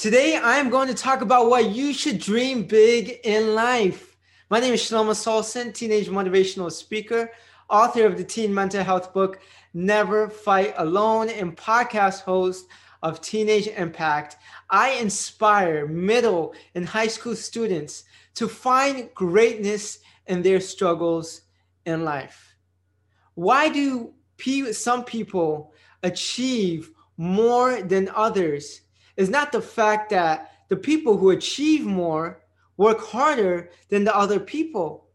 Today, I am going to talk about why you should dream big in life. My name is Shlomo Solson, teenage motivational speaker, author of the teen mental health book, Never Fight Alone, and podcast host of Teenage Impact. I inspire middle and high school students to find greatness in their struggles in life. Why do some people achieve more than others? Is not the fact that the people who achieve more work harder than the other people.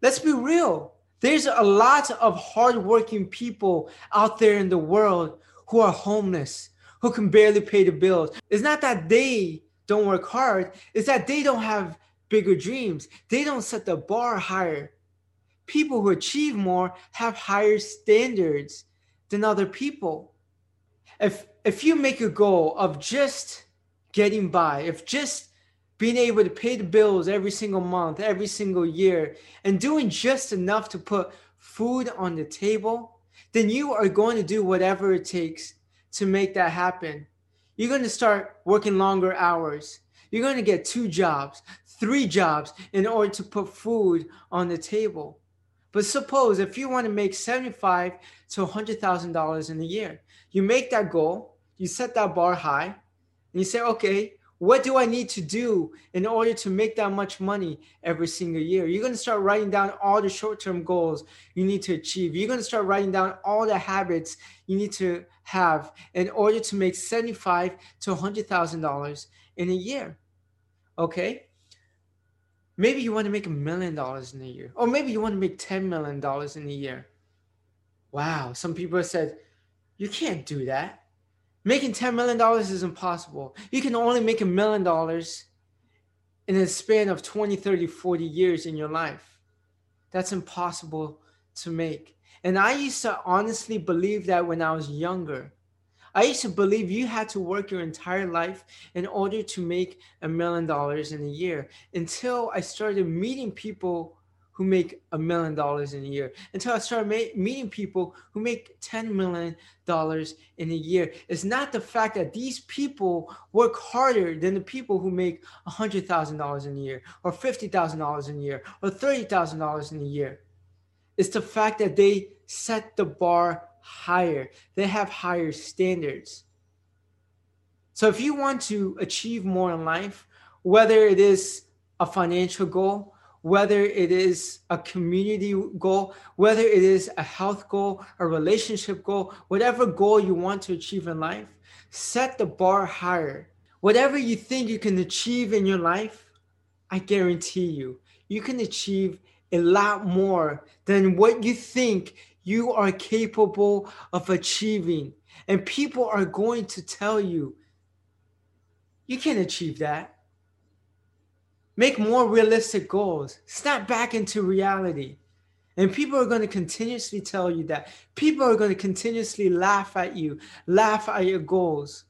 Let's be real. There's a lot of hardworking people out there in the world who are homeless, who can barely pay the bills. It's not that they don't work hard, it's that they don't have bigger dreams. They don't set the bar higher. People who achieve more have higher standards than other people if if you make a goal of just getting by, if just being able to pay the bills every single month, every single year, and doing just enough to put food on the table, then you are going to do whatever it takes to make that happen. You're going to start working longer hours. You're going to get two jobs, three jobs in order to put food on the table. But suppose if you want to make seventy-five to hundred thousand dollars in a year, you make that goal, you set that bar high, and you say, okay, what do I need to do in order to make that much money every single year? You're going to start writing down all the short term goals you need to achieve. You're going to start writing down all the habits you need to have in order to make seventy-five to hundred thousand dollars in a year. Okay, Maybe you want to make a million dollars in a year, or maybe you want to make $10 million in a year. Wow, some people said, you can't do that. Making $10 million is impossible. You can only make a million dollars in a span of 20, 30, 40 years in your life. That's impossible to make. And I used to honestly believe that when I was younger. I used to believe you had to work your entire life in order to make a million dollars in a year until I started meeting people who make a million dollars in a year until I started ma- meeting people who make $10 million in a year. It's not the fact that these people work harder than the people who make $100,000 in a year or $50,000 in a year or $30,000 in a year. It's the fact that they set the bar higher, they have higher standards. So if you want to achieve more in life, whether it is a financial goal, whether it is a community goal, whether it is a health goal, a relationship goal, whatever goal you want to achieve in life, set the bar higher. Whatever you think you can achieve in your life, I guarantee you, you can achieve a lot more than what you think you are capable of achieving. And people are going to tell you, you can't achieve that. Make more realistic goals. Snap back into reality. And people are going to continuously tell you that. People are going to continuously laugh at you, laugh at your goals.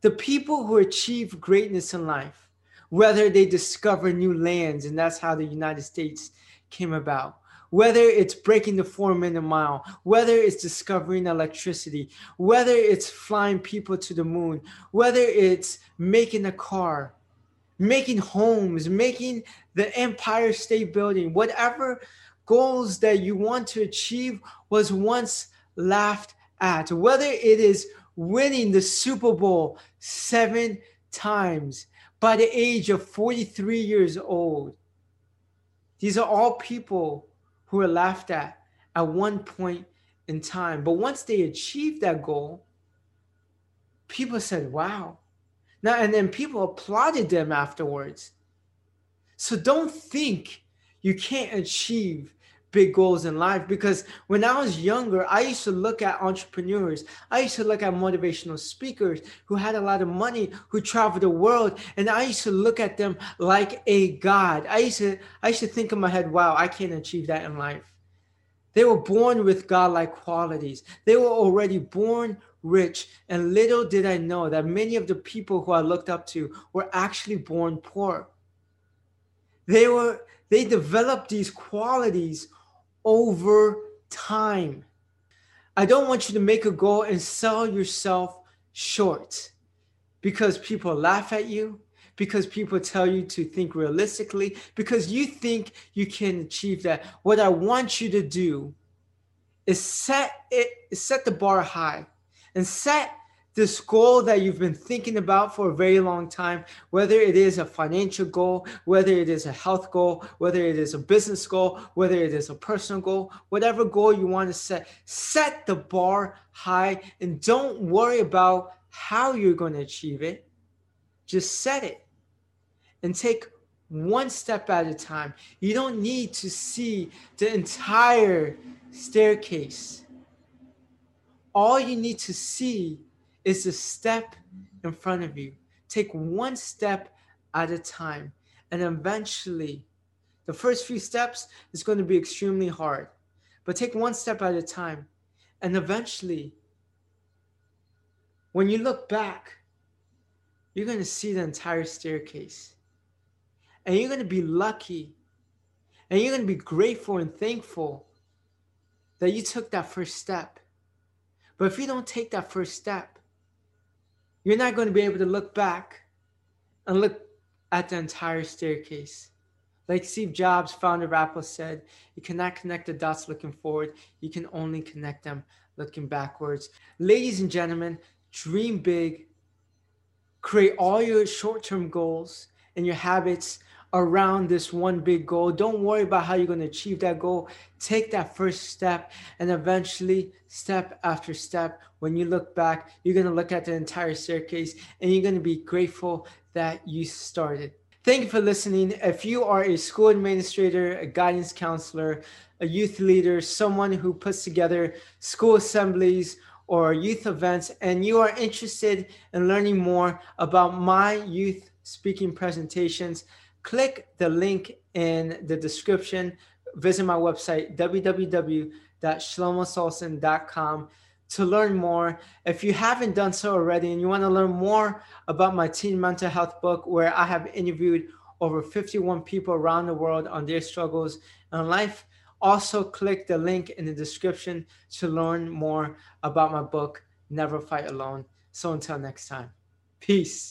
The people who achieve greatness in life, whether they discover new lands, and that's how the United States came about, whether it's breaking the four minute mile, whether it's discovering electricity, whether it's flying people to the moon, whether it's making a car, making homes, making the Empire State Building, whatever goals that you want to achieve was once laughed at, whether it is winning the Super Bowl seven times by the age of 43 years old. These are all people who were laughed at at one point in time. But once they achieved that goal, people said, wow. Now, and then people applauded them afterwards. So don't think you can't achieve big goals in life because when I was younger, I used to look at entrepreneurs. I used to look at motivational speakers who had a lot of money, who traveled the world, and I used to look at them like a god. I used to I used to think in my head, wow, I can't achieve that in life. They were born with godlike qualities. They were already born rich, and little did I know that many of the people who I looked up to were actually born poor. They were they developed these qualities over time. I don't want you to make a goal and sell yourself short. because people laugh at you, because people tell you to think realistically, because you think you can achieve that. What I want you to do is set it set the bar high and set this goal that you've been thinking about for a very long time, whether it is a financial goal, whether it is a health goal, whether it is a business goal, whether it is a personal goal, whatever goal you want to set, set the bar high and don't worry about how you're going to achieve it. Just set it and take one step at a time. You don't need to see the entire staircase. All you need to see is a step in front of you. Take one step at a time. And eventually, the first few steps is going to be extremely hard. But take one step at a time. And eventually, when you look back, you're going to see the entire staircase. And you're going to be lucky. And you're going to be grateful and thankful that you took that first step. But if you don't take that first step, you're not going to be able to look back and look at the entire staircase. Like Steve Jobs, founder of Apple, said, you cannot connect the dots looking forward. You can only connect them looking backwards. Ladies and gentlemen, dream big. Create all your short term goals and your habits around this one big goal. Don't worry about how you're going to achieve that goal. Take that first step, and eventually, step after step, when you look back, you're going to look at the entire staircase and you're going to be grateful that you started. Thank you for listening. If you are a school administrator, a guidance counselor, a youth leader, someone who puts together school assemblies, or youth events, and you are interested in learning more about my youth speaking presentations, click the link in the description. Visit my website, www.shlomosolson.com to learn more. If you haven't done so already and you want to learn more about my teen mental health book, where I have interviewed over 51 people around the world on their struggles in life, also click the link in the description to learn more about my book, Never Fight Alone. So until next time, peace.